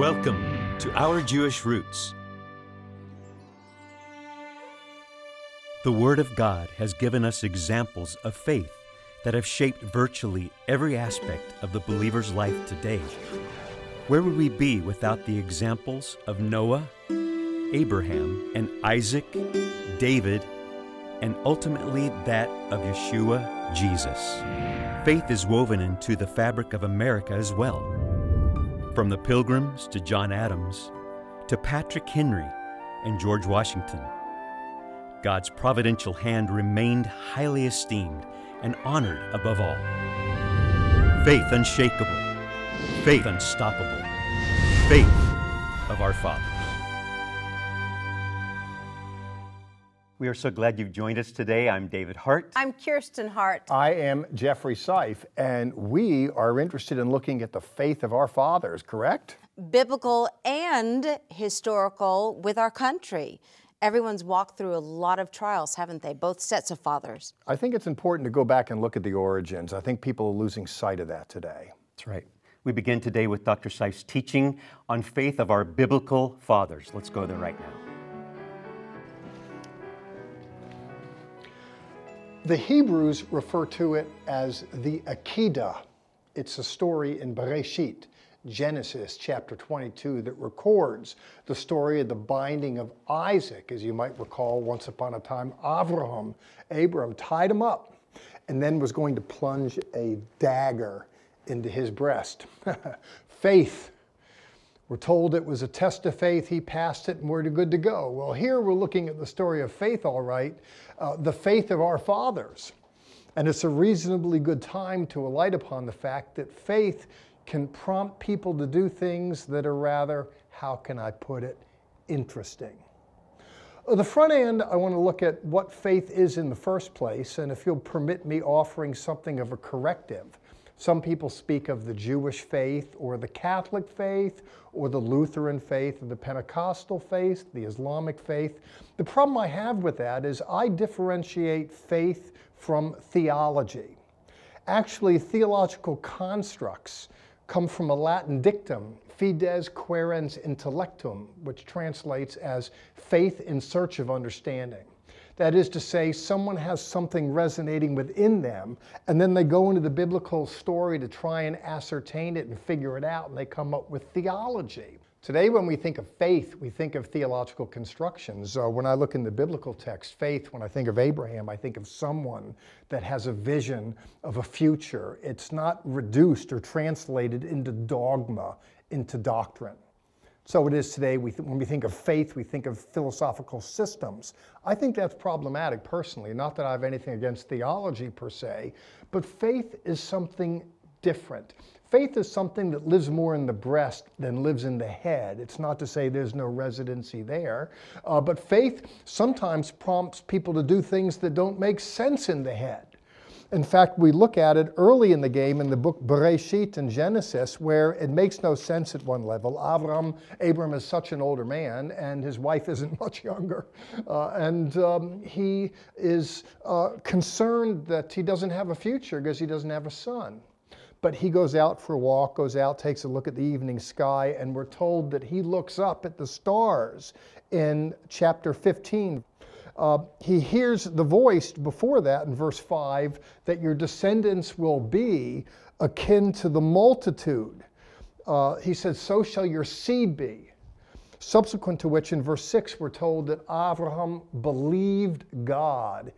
Welcome to Our Jewish Roots. The Word of God has given us examples of faith that have shaped virtually every aspect of the believer's life today. Where would we be without the examples of Noah, Abraham, and Isaac, David, and ultimately that of Yeshua, Jesus? Faith is woven into the fabric of America as well. From the Pilgrims to John Adams, to Patrick Henry and George Washington, God's providential hand remained highly esteemed and honored above all. Faith unshakable, faith unstoppable, faith of our fathers. We are so glad you've joined us today. I'm David Hart. I'm Kirsten Hart. I am Jeffrey Seif, and we are interested in looking at the faith of our fathers, correct? Biblical and historical with our country. Everyone's walked through a lot of trials, haven't they? Both sets of fathers. I think it's important to go back and look at the origins. I think people are losing sight of that today. That's right. We begin today with Dr. Seif's teaching on faith of our biblical fathers. Let's go there right now. The Hebrews refer to it as the Akedah. It's a story in Bereshit, Genesis chapter 22, that records the story of the binding of Isaac. As you might recall, once upon a time, Abraham, Abram tied him up and then was going to plunge a dagger into his breast. Faith we're told it was a test of faith. He passed it and we're good to go. Well, here we're looking at the story of faith, all right, uh, the faith of our fathers. And it's a reasonably good time to alight upon the fact that faith can prompt people to do things that are rather, how can I put it, interesting. Uh, the front end, I want to look at what faith is in the first place, and if you'll permit me offering something of a corrective. Some people speak of the Jewish faith or the Catholic faith or the Lutheran faith or the Pentecostal faith, the Islamic faith. The problem I have with that is I differentiate faith from theology. Actually, theological constructs come from a Latin dictum, fides quaerens intellectum, which translates as faith in search of understanding. That is to say, someone has something resonating within them, and then they go into the biblical story to try and ascertain it and figure it out, and they come up with theology. Today, when we think of faith, we think of theological constructions. Uh, when I look in the biblical text, faith, when I think of Abraham, I think of someone that has a vision of a future. It's not reduced or translated into dogma, into doctrine. So it is today, we when we think of faith, we think of philosophical systems. I think that's problematic personally. Not that I have anything against theology per se, but faith is something different. Faith is something that lives more in the breast than lives in the head. It's not to say there's no residency there, uh, but faith sometimes prompts people to do things that don't make sense in the head. In fact, we look at it early in the game in the book Bereshit and Genesis, where it makes no sense at one level. Avram, Abram is such an older man, and his wife isn't much younger. Uh, and um, he is uh, concerned that he doesn't have a future because he doesn't have a son. But he goes out for a walk, goes out, takes a look at the evening sky, and we're told that he looks up at the stars in chapter 15, uh, he hears the voice before that in verse 5 that your descendants will be akin to the multitude. Uh, he says, So shall your seed be. Subsequent to which, in verse 6, we're told that Abraham believed God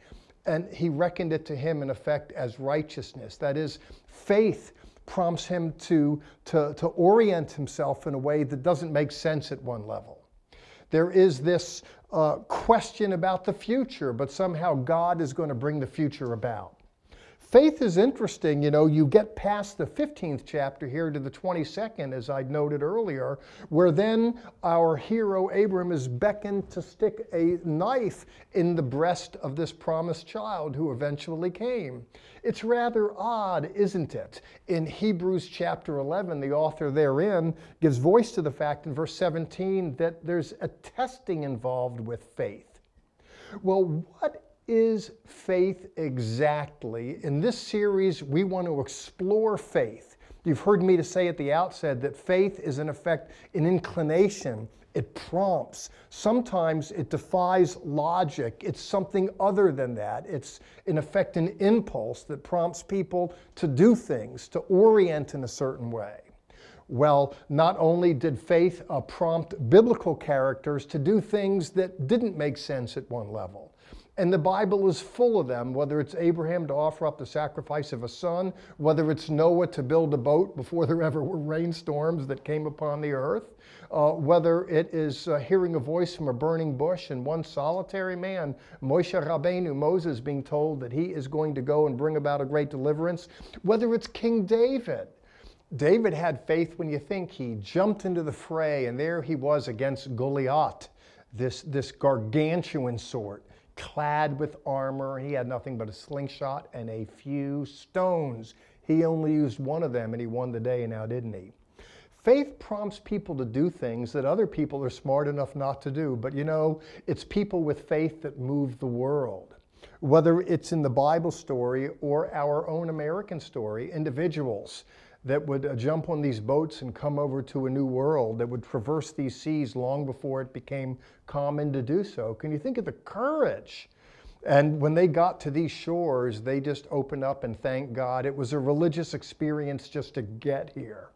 and he reckoned it to him in effect as righteousness. That is, faith prompts him to, to, to orient himself in a way that doesn't make sense at one level. There is this uh, question about the future, but somehow God is going to bring the future about. Faith is interesting. You know, you get past the 15th chapter here to the 22nd, as I noted earlier, where then our hero Abram is beckoned to stick a knife in the breast of this promised child who eventually came. It's rather odd, isn't it? In Hebrews chapter 11, the author therein gives voice to the fact in verse 17 that there's a testing involved with faith. Well, what is faith exactly? In this series, we want to explore faith You've heard me to say at the outset that faith is in effect an inclination. It prompts. Sometimes it defies logic. It's something other than that. It's in effect an impulse that prompts people to do things, to orient in a certain way. Well, not only did faith uh, prompt biblical characters to do things that didn't make sense at one level, and the Bible is full of them, whether it's Abraham to offer up the sacrifice of a son, whether it's Noah to build a boat before there ever were rainstorms that came upon the earth, uh, whether it is uh, hearing a voice from a burning bush and one solitary man, Moshe Rabbeinu, Moses, being told that he is going to go and bring about a great deliverance, whether it's King David. David had faith when you think he jumped into the fray, and there he was against Goliath, this, this gargantuan sort clad with armor. He had nothing but a slingshot and a few stones. He only used one of them and he won the day now, didn't he? Faith prompts people to do things that other people are smart enough not to do. But you know, it's people with faith that move the world. Whether it's in the Bible story or our own American story, individuals that would uh, jump on these boats and come over to a new world, that would traverse these seas long before it became common to do so. Can you think of the courage? And when they got to these shores, they just opened up and thanked God. It was a religious experience just to get here.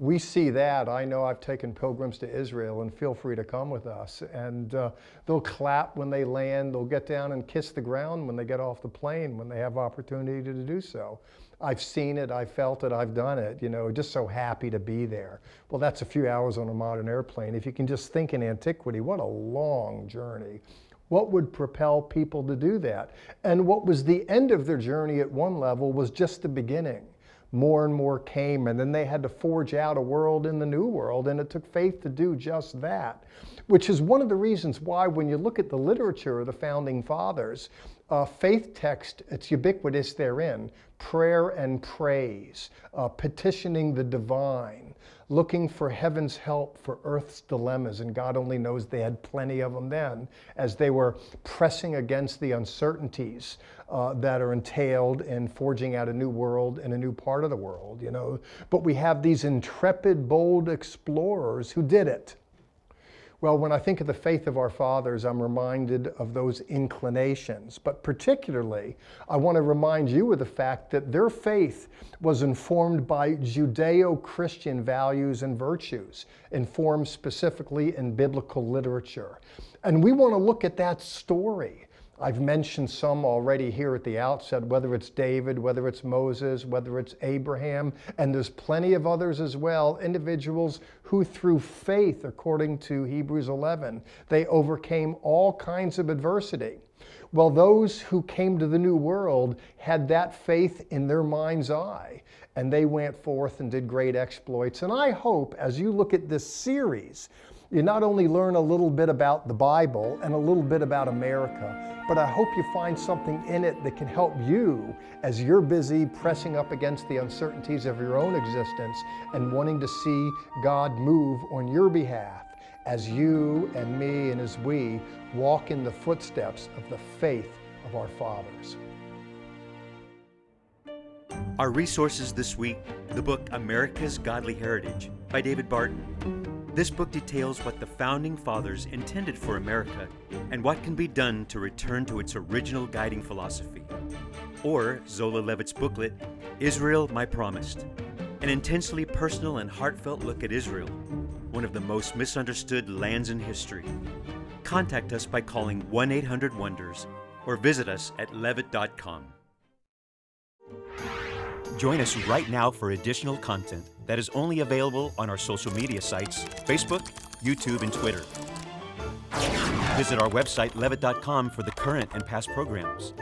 We see that. I know I've taken pilgrims to Israel, and feel free to come with us. And uh, they'll clap when they land, they'll get down and kiss the ground when they get off the plane, when they have opportunity to do so. I've seen it, I've felt it, I've done it, you know, just so happy to be there. Well, that's a few hours on a modern airplane. If you can just think in antiquity, what a long journey. What would propel people to do that? And what was the end of their journey at one level was just the beginning. More and more came, and then they had to forge out a world in the new world, and it took faith to do just that, which is one of the reasons why, when you look at the literature of the founding fathers, uh, faith text, it's ubiquitous therein prayer and praise, uh, petitioning the divine, looking for heaven's help for earth's dilemmas. And God only knows they had plenty of them then as they were pressing against the uncertainties uh, that are entailed in forging out a new world and a new part of the world, you know. But we have these intrepid, bold explorers who did it. Well, when I think of the faith of our fathers, I'm reminded of those inclinations. But particularly, I want to remind you of the fact that their faith was informed by Judeo Christian values and virtues, informed specifically in biblical literature. And we want to look at that story I've mentioned some already here at the outset, whether it's David, whether it's Moses, whether it's Abraham, and there's plenty of others as well, individuals who through faith, according to Hebrews 11, they overcame all kinds of adversity. Well, those who came to the new world had that faith in their mind's eye, and they went forth and did great exploits. And I hope as you look at this series, you not only learn a little bit about the Bible and a little bit about America, but I hope you find something in it that can help you as you're busy pressing up against the uncertainties of your own existence and wanting to see God move on your behalf as you and me and as we walk in the footsteps of the faith of our fathers. Our resources this week the book America's Godly Heritage by David Barton. This book details what the Founding Fathers intended for America and what can be done to return to its original guiding philosophy. Or Zola Levitt's booklet, Israel My Promised, an intensely personal and heartfelt look at Israel, one of the most misunderstood lands in history. Contact us by calling 1 800 Wonders or visit us at levitt.com. Join us right now for additional content that is only available on our social media sites Facebook, YouTube, and Twitter. Visit our website, levitt.com, for the current and past programs,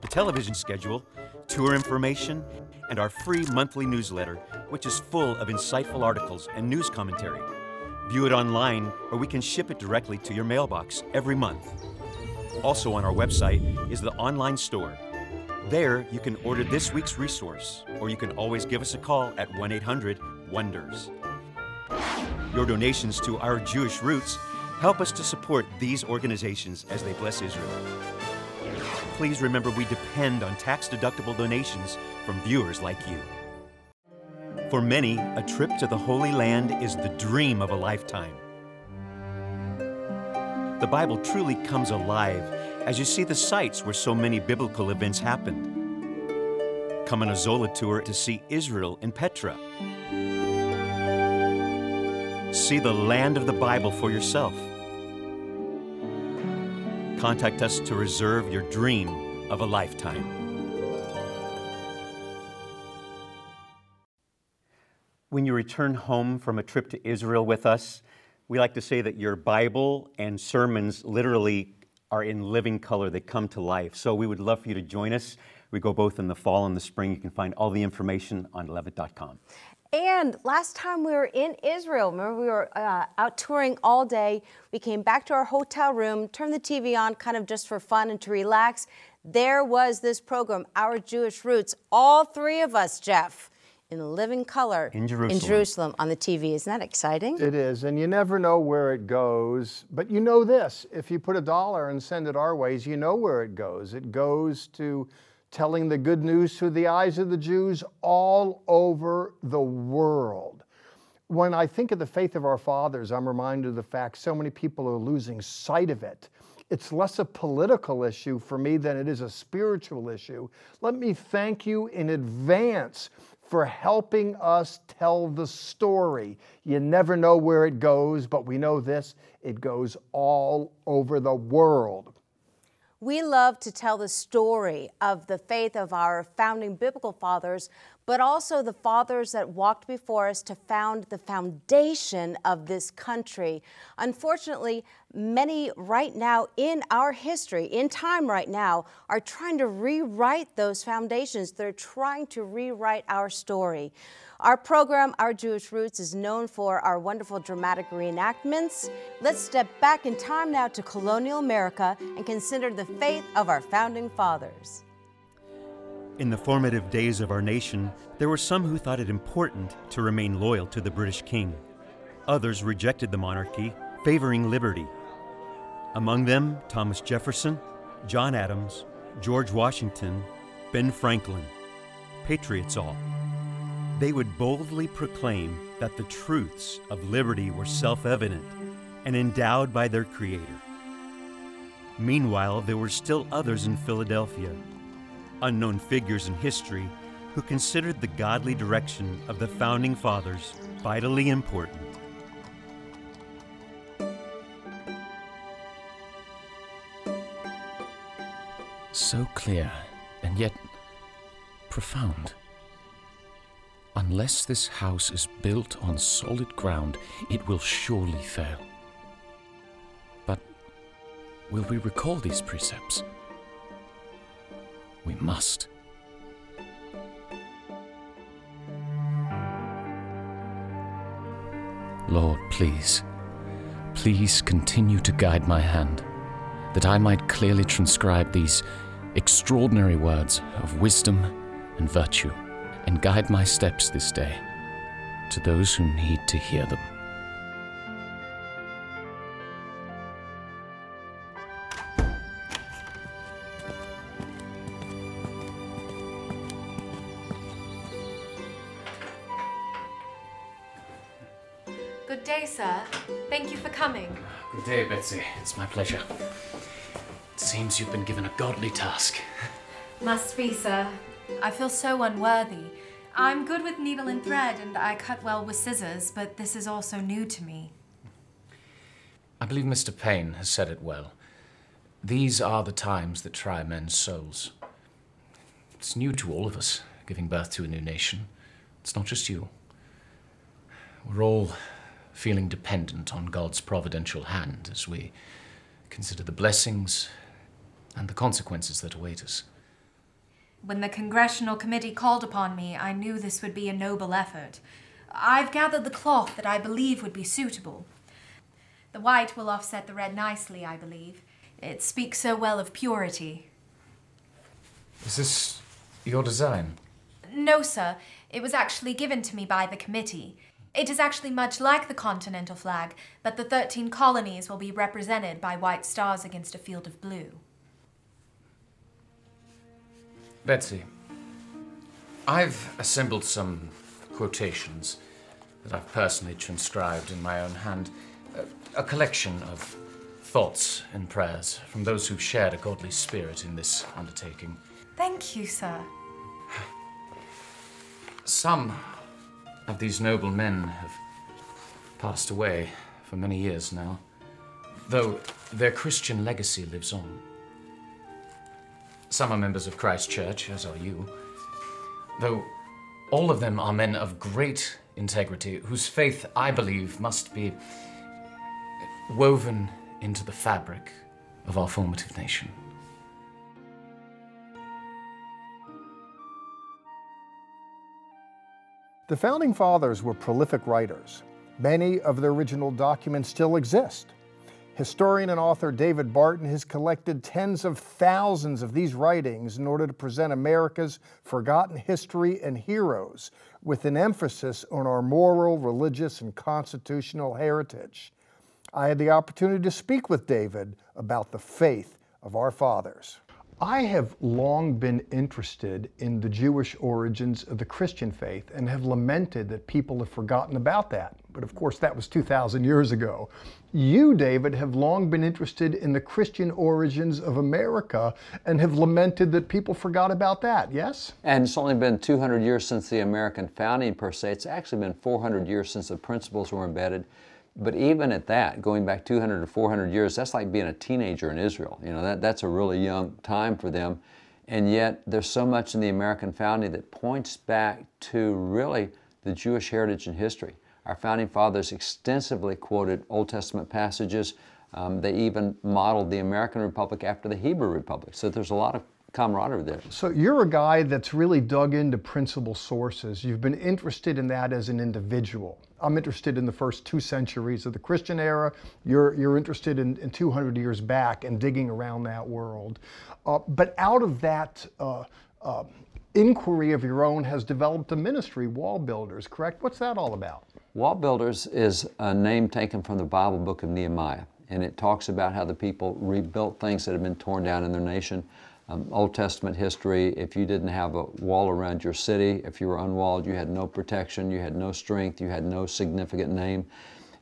the television schedule, tour information, and our free monthly newsletter, which is full of insightful articles and news commentary. View it online, or we can ship it directly to your mailbox every month. Also, on our website is the online store there, you can order this week's resource, or you can always give us a call at 1 800 Wonders. Your donations to our Jewish roots help us to support these organizations as they bless Israel. Please remember we depend on tax deductible donations from viewers like you. For many, a trip to the Holy Land is the dream of a lifetime. The Bible truly comes alive as you see the sites where so many biblical events happened. Come on a Zola tour to see Israel and Petra. See the land of the Bible for yourself. Contact us to reserve your dream of a lifetime. When you return home from a trip to Israel with us, we like to say that your Bible and sermons literally are in living color. They come to life. So we would love for you to join us. We go both in the fall and the spring. You can find all the information on levitt.com. And last time we were in Israel, remember we were uh, out touring all day. We came back to our hotel room, turned the TV on kind of just for fun and to relax. There was this program, Our Jewish Roots, all three of us, Jeff, in living color In Jerusalem. in Jerusalem on the TV. Isn't that exciting? It is, and you never know where it goes. But you know this if you put a dollar and send it our ways, you know where it goes. It goes to telling the good news through the eyes of the Jews all over the world. When I think of the faith of our fathers, I'm reminded of the fact so many people are losing sight of it. It's less a political issue for me than it is a spiritual issue. Let me thank you in advance for helping us tell the story. You never know where it goes, but we know this it goes all over the world. We love to tell the story of the faith of our founding biblical fathers, but also the fathers that walked before us to found the foundation of this country. Unfortunately, many right now in our history, in time right now, are trying to rewrite those foundations. They're trying to rewrite our story. Our program, Our Jewish Roots, is known for our wonderful dramatic reenactments. Let's step back in time now to colonial America and consider the faith of our founding fathers. In the formative days of our nation, there were some who thought it important to remain loyal to the British king. Others rejected the monarchy, favoring liberty. Among them, Thomas Jefferson, John Adams, George Washington, Ben Franklin, patriots all. They would boldly proclaim that the truths of liberty were self evident and endowed by their Creator. Meanwhile, there were still others in Philadelphia, unknown figures in history, who considered the godly direction of the Founding Fathers vitally important. So clear and yet profound. Unless this house is built on solid ground, it will surely fail. But will we recall these precepts? We must. Lord, please, please continue to guide my hand, that I might clearly transcribe these extraordinary words of wisdom and virtue, and guide my steps this day to those who need to hear them. It's my pleasure. It seems you've been given a godly task. Must be, sir. I feel so unworthy. I'm good with needle and thread, and I cut well with scissors, but this is also new to me. I believe Mr. Paine has said it well. These are the times that try men's souls. It's new to all of us, giving birth to a new nation. It's not just you. We're all feeling dependent on God's providential hand as we consider the blessings and the consequences that await us. When the Congressional Committee called upon me, I knew this would be a noble effort. I've gathered the cloth that I believe would be suitable. The white will offset the red nicely, I believe. It speaks so well of purity. Is this your design? No, sir. It was actually given to me by the committee. It is actually much like the continental flag, but the 13 colonies will be represented by white stars against a field of blue. Betsy, I've assembled some quotations that I've personally transcribed in my own hand, a, a collection of thoughts and prayers from those who've shared a godly spirit in this undertaking. Thank you, sir. Some of these noble men have passed away for many years now, though their Christian legacy lives on. Some are members of Christ Church, as are you, though all of them are men of great integrity, whose faith, I believe, must be woven into the fabric of our formative nation. The Founding Fathers were prolific writers. Many of their original documents still exist. Historian and author David Barton has collected tens of thousands of these writings in order to present America's forgotten history and heroes with an emphasis on our moral, religious, and constitutional heritage. I had the opportunity to speak with David about the faith of our fathers. I have long been interested in the Jewish origins of the Christian faith and have lamented that people have forgotten about that. But of course, that was 2,000 years ago. You, David, have long been interested in the Christian origins of America and have lamented that people forgot about that, yes? And it's only been 200 years since the American founding, per se. It's actually been 400 years since the principles were embedded. But even at that, going back 200 to 400 years, that's like being a teenager in Israel. You know, that, that's a really young time for them. And yet, there's so much in the American founding that points back to really the Jewish heritage and history. Our founding fathers extensively quoted Old Testament passages. Um, they even modeled the American Republic after the Hebrew Republic. So there's a lot of camaraderie there. So you're a guy that's really dug into principal sources. You've been interested in that as an individual. I'm interested in the first two centuries of the Christian era. You're, you're interested in, in 200 years back and digging around that world. Uh, but out of that uh, uh, inquiry of your own has developed a ministry, Wall Builders, correct? What's that all about? Wall Builders is a name taken from the Bible book of Nehemiah, and it talks about how the people rebuilt things that had been torn down in their nation um, Old Testament history, if you didn't have a wall around your city, if you were unwalled, you had no protection, you had no strength, you had no significant name.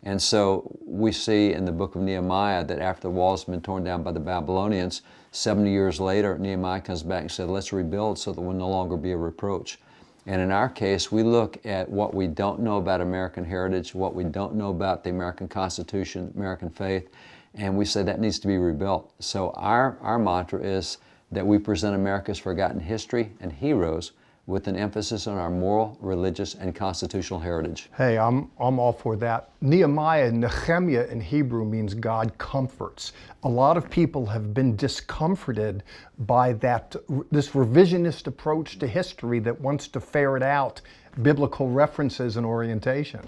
And so we see in the book of Nehemiah that after the walls had been torn down by the Babylonians, 70 years later, Nehemiah comes back and said, let's rebuild so that we'll no longer be a reproach. And in our case, we look at what we don't know about American heritage, what we don't know about the American Constitution, American faith, and we say that needs to be rebuilt. So our, our mantra is that we present America's forgotten history and heroes with an emphasis on our moral, religious, and constitutional heritage. Hey, I'm, I'm all for that. Nehemiah, Nehemiah in Hebrew means God comforts. A lot of people have been discomforted by that, this revisionist approach to history that wants to ferret out biblical references and orientation.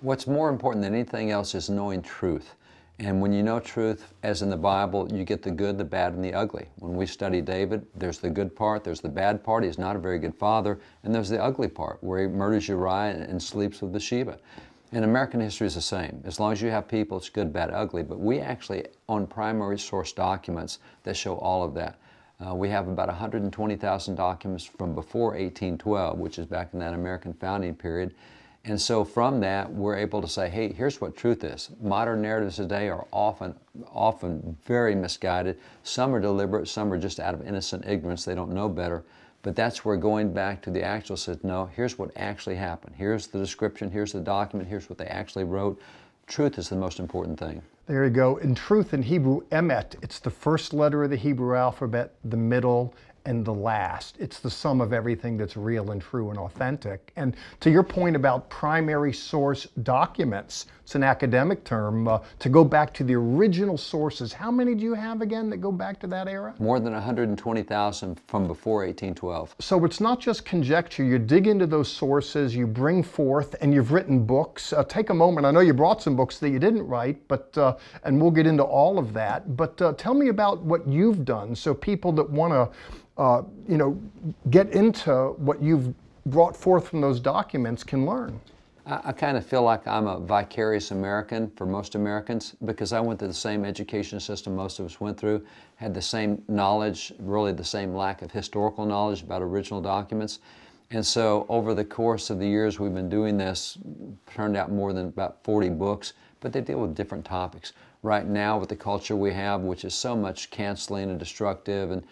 What's more important than anything else is knowing truth. And when you know truth, as in the Bible, you get the good, the bad, and the ugly. When we study David, there's the good part, there's the bad part, he's not a very good father, and there's the ugly part, where he murders Uriah and sleeps with Bathsheba. And American history is the same. As long as you have people, it's good, bad, ugly. But we actually own primary source documents that show all of that. Uh, we have about 120,000 documents from before 1812, which is back in that American founding period. And so from that, we're able to say, hey, here's what truth is. Modern narratives today are often, often very misguided. Some are deliberate, some are just out of innocent ignorance. They don't know better. But that's where going back to the actual says, no, here's what actually happened. Here's the description, here's the document, here's what they actually wrote. Truth is the most important thing. There you go. In truth, in Hebrew, emet, it's the first letter of the Hebrew alphabet, the middle, and the last. It's the sum of everything that's real and true and authentic. And to your point about primary source documents, it's an academic term, uh, to go back to the original sources. How many do you have again that go back to that era? More than 120,000 from before 1812. So it's not just conjecture. You dig into those sources, you bring forth, and you've written books. Uh, take a moment. I know you brought some books that you didn't write, but uh, and we'll get into all of that. But uh, tell me about what you've done so people that want to uh, you know, get into what you've brought forth from those documents can learn. I, I kind of feel like I'm a vicarious American for most Americans because I went through the same education system most of us went through, had the same knowledge, really the same lack of historical knowledge about original documents. And so over the course of the years we've been doing this, turned out more than about 40 books, but they deal with different topics. Right now with the culture we have, which is so much canceling and destructive, and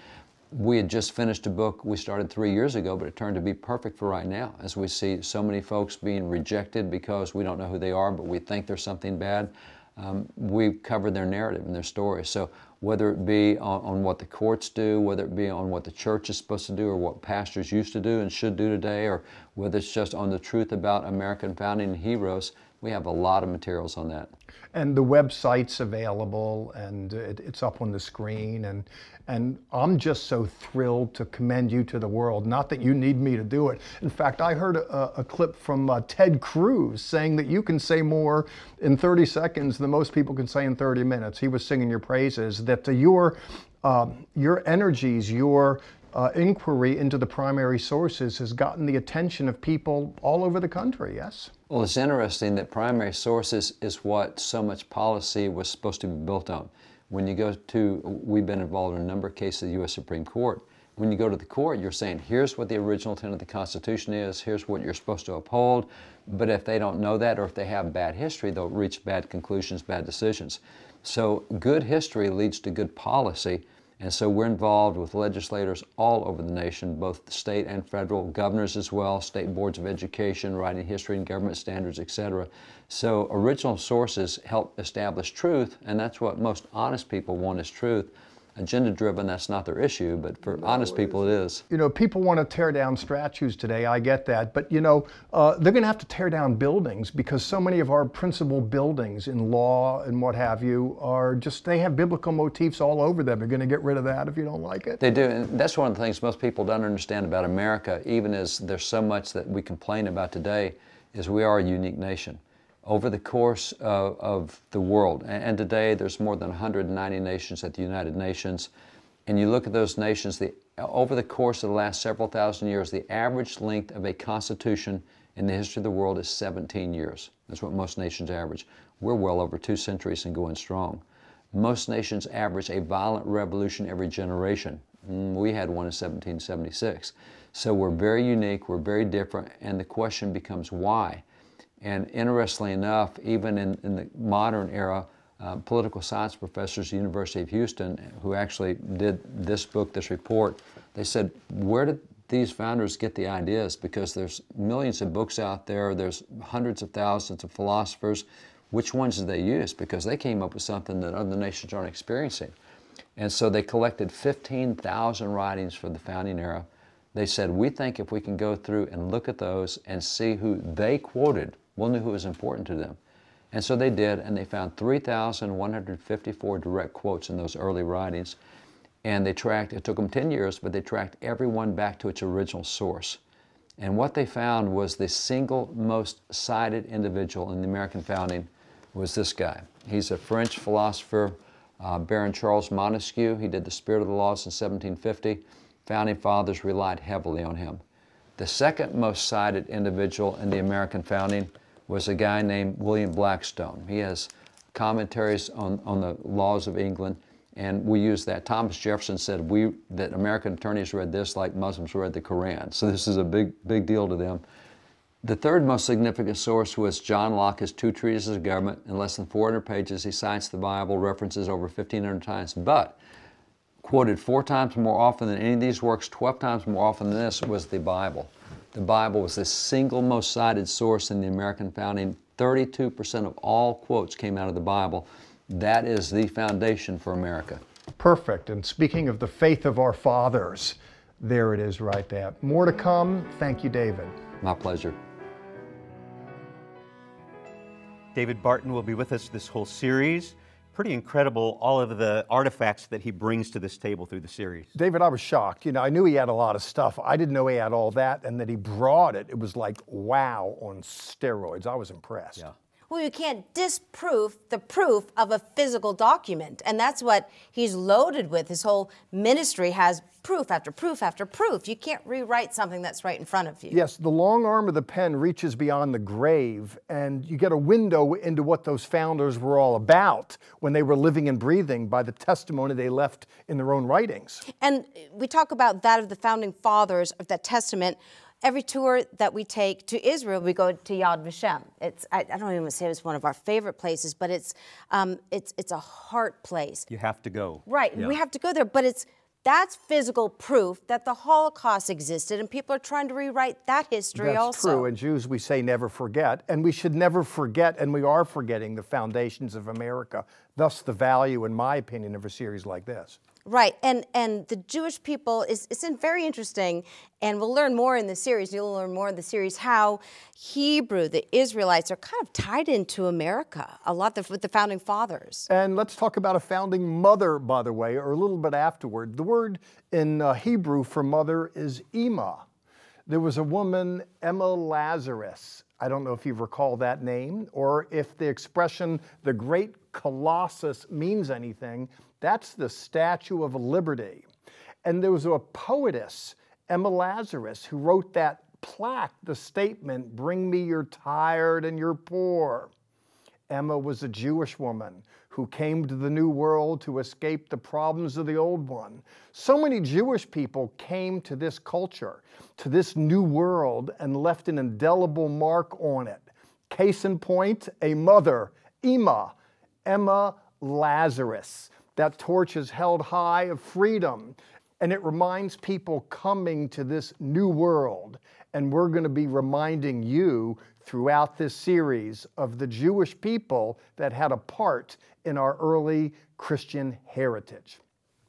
we had just finished a book we started three years ago, but it turned to be perfect for right now as we see so many folks being rejected because we don't know who they are, but we think there's something bad. Um, we've covered their narrative and their story. So whether it be on, on, what the courts do, whether it be on what the church is supposed to do, or what pastors used to do and should do today, or whether it's just on the truth about American founding heroes, we have a lot of materials on that. And the website's available, and it, it's up on the screen, and and I'm just so thrilled to commend you to the world. Not that you need me to do it. In fact, I heard a, a clip from uh, Ted Cruz saying that you can say more in 30 seconds than most people can say in 30 minutes. He was singing your praises. That your uh, your energies, your uh, inquiry into the primary sources has gotten the attention of people all over the country, yes? Well, it's interesting that primary sources is what so much policy was supposed to be built on. When you go to, we've been involved in a number of cases of the U.S. Supreme Court. When you go to the court, you're saying, here's what the original intent of the Constitution is, here's what you're supposed to uphold. But if they don't know that or if they have bad history, they'll reach bad conclusions, bad decisions. So good history leads to good policy. And so we're involved with legislators all over the nation, both state and federal, governors as well, state boards of education, writing history and government standards, et cetera. So original sources help establish truth, and that's what most honest people want is truth. Agenda driven, that's not their issue, but for no, honest people, it is. You know, people want to tear down statues today, I get that, but you know, uh, they're going to have to tear down buildings because so many of our principal buildings in law and what have you are just, they have biblical motifs all over them. You're going to get rid of that if you don't like it? They do, and that's one of the things most people don't understand about America, even as there's so much that we complain about today, is we are a unique nation over the course of, of the world. And, and, today there's more than 190 nations at the United Nations. And you look at those nations, the, over the course of the last several thousand years, the average length of a constitution in the history of the world is 17 years. That's what most nations average. We're well over two centuries and going strong. Most nations average a violent revolution every generation. Mm, we had one in 1776. So we're very unique, we're very different, and the question becomes why? And interestingly enough, even in, in the modern era, uh, political science professors at the University of Houston, who actually did this book, this report, they said, where did these founders get the ideas? Because there's millions of books out there, there's hundreds of thousands of philosophers. Which ones did they use? Because they came up with something that other nations aren't experiencing. And so they collected 15,000 writings for the founding era. They said, we think if we can go through and look at those and see who they quoted We'll know who was important to them. And so they did, and they found 3,154 direct quotes in those early writings. And they tracked, it took them 10 years, but they tracked everyone back to its original source. And what they found was the single most cited individual in the American founding was this guy. He's a French philosopher, uh, Baron Charles Montesquieu. He did The Spirit of the Laws in 1750. Founding fathers relied heavily on him. The second most cited individual in the American founding was a guy named William Blackstone. He has commentaries on, on the laws of England, and we use that. Thomas Jefferson said we that American attorneys read this like Muslims read the Koran. So this is a big, big deal to them. The third most significant source was John Locke, his two treatises of government. In less than 400 pages, he cites the Bible, references over 1,500 times, but quoted four times more often than any of these works, 12 times more often than this, was the Bible. The Bible was the single most cited source in the American founding. 32% of all quotes came out of the Bible. That is the foundation for America. Perfect. And speaking of the faith of our fathers, there it is right there. More to come. Thank you, David. My pleasure. David Barton will be with us this whole series pretty incredible, all of the artifacts that he brings to this table through the series. David, I was shocked. You know, I knew he had a lot of stuff. I didn't know he had all that, and that he brought it. It was like, wow, on steroids. I was impressed. Yeah. Well, you can't disprove the proof of a physical document. And that's what he's loaded with. His whole ministry has proof after proof after proof. You can't rewrite something that's right in front of you. Yes, the long arm of the pen reaches beyond the grave, and you get a window into what those founders were all about when they were living and breathing by the testimony they left in their own writings. And we talk about that of the founding fathers of that testament every tour that we take to Israel, we go to Yad Vashem. It's I, I don't even say it's one of our favorite places, but it's um, it's it's a heart place. You have to go. Right, Yeah. we have to go there, but it's that's physical proof that the Holocaust existed, and people are trying to rewrite that history That's also. true. And Jews, we say never forget. And we should never forget, and we are forgetting the foundations of America. Thus, the value, in my opinion, of a series like this. Right, and and the Jewish people is it's very interesting, and we'll learn more in the series. You'll learn more in the series how Hebrew, the Israelites, are kind of tied into America a lot with the founding fathers. And let's talk about a founding mother, by the way, or a little bit afterward. The word in uh, Hebrew for mother is Ema. There was a woman, Emma Lazarus. I don't know if you recall that name or if the expression the great colossus means anything. That's the Statue of Liberty. And there was a poetess, Emma Lazarus, who wrote that plaque, the statement, Bring me your tired and your poor. Emma was a Jewish woman who came to the New World to escape the problems of the Old one. So many Jewish people came to this culture, to this New World, and left an indelible mark on it. Case in point, a mother, Emma, Emma Lazarus. That torch is held high of freedom, and it reminds people coming to this new world. And we're going to be reminding you throughout this series of the Jewish people that had a part in our early Christian heritage.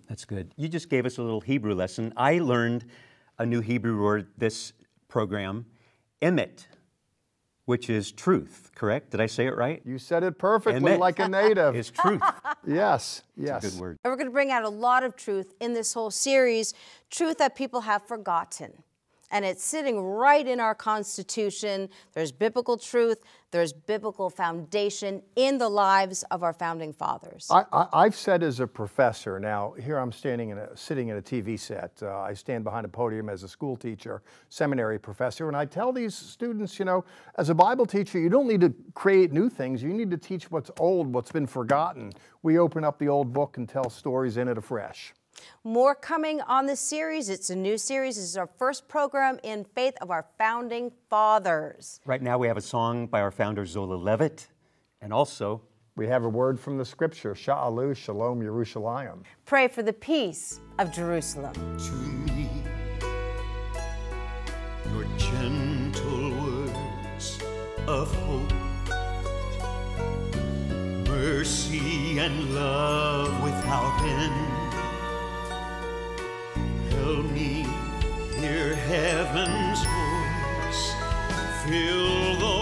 That's good. You just gave us a little Hebrew lesson. I learned a new Hebrew word this program, emet, which is truth, correct? Did I say it right? You said it perfectly Emet like a native. Is truth. yes, yes. Good word. And we're going to bring out a lot of truth in this whole series, truth that people have forgotten. And it's sitting right in our Constitution. There's biblical truth, there's biblical foundation in the lives of our founding fathers. I, I've said as a professor, now here I'm standing in a, sitting in a TV set. Uh, I stand behind a podium as a school teacher, seminary professor, and I tell these students, you know, as a Bible teacher, you don't need to create new things. You need to teach what's old, what's been forgotten. We open up the old book and tell stories in it afresh. More coming on this series. It's a new series. This is our first program in faith of our founding fathers. Right now, we have a song by our founder, Zola Levitt, and also We have a word from the scripture, Sha'alu Shalom Yerushalayim. Pray for the peace of Jerusalem. to me your gentle words of hope, mercy and love without end. Me hear heaven's voice, fill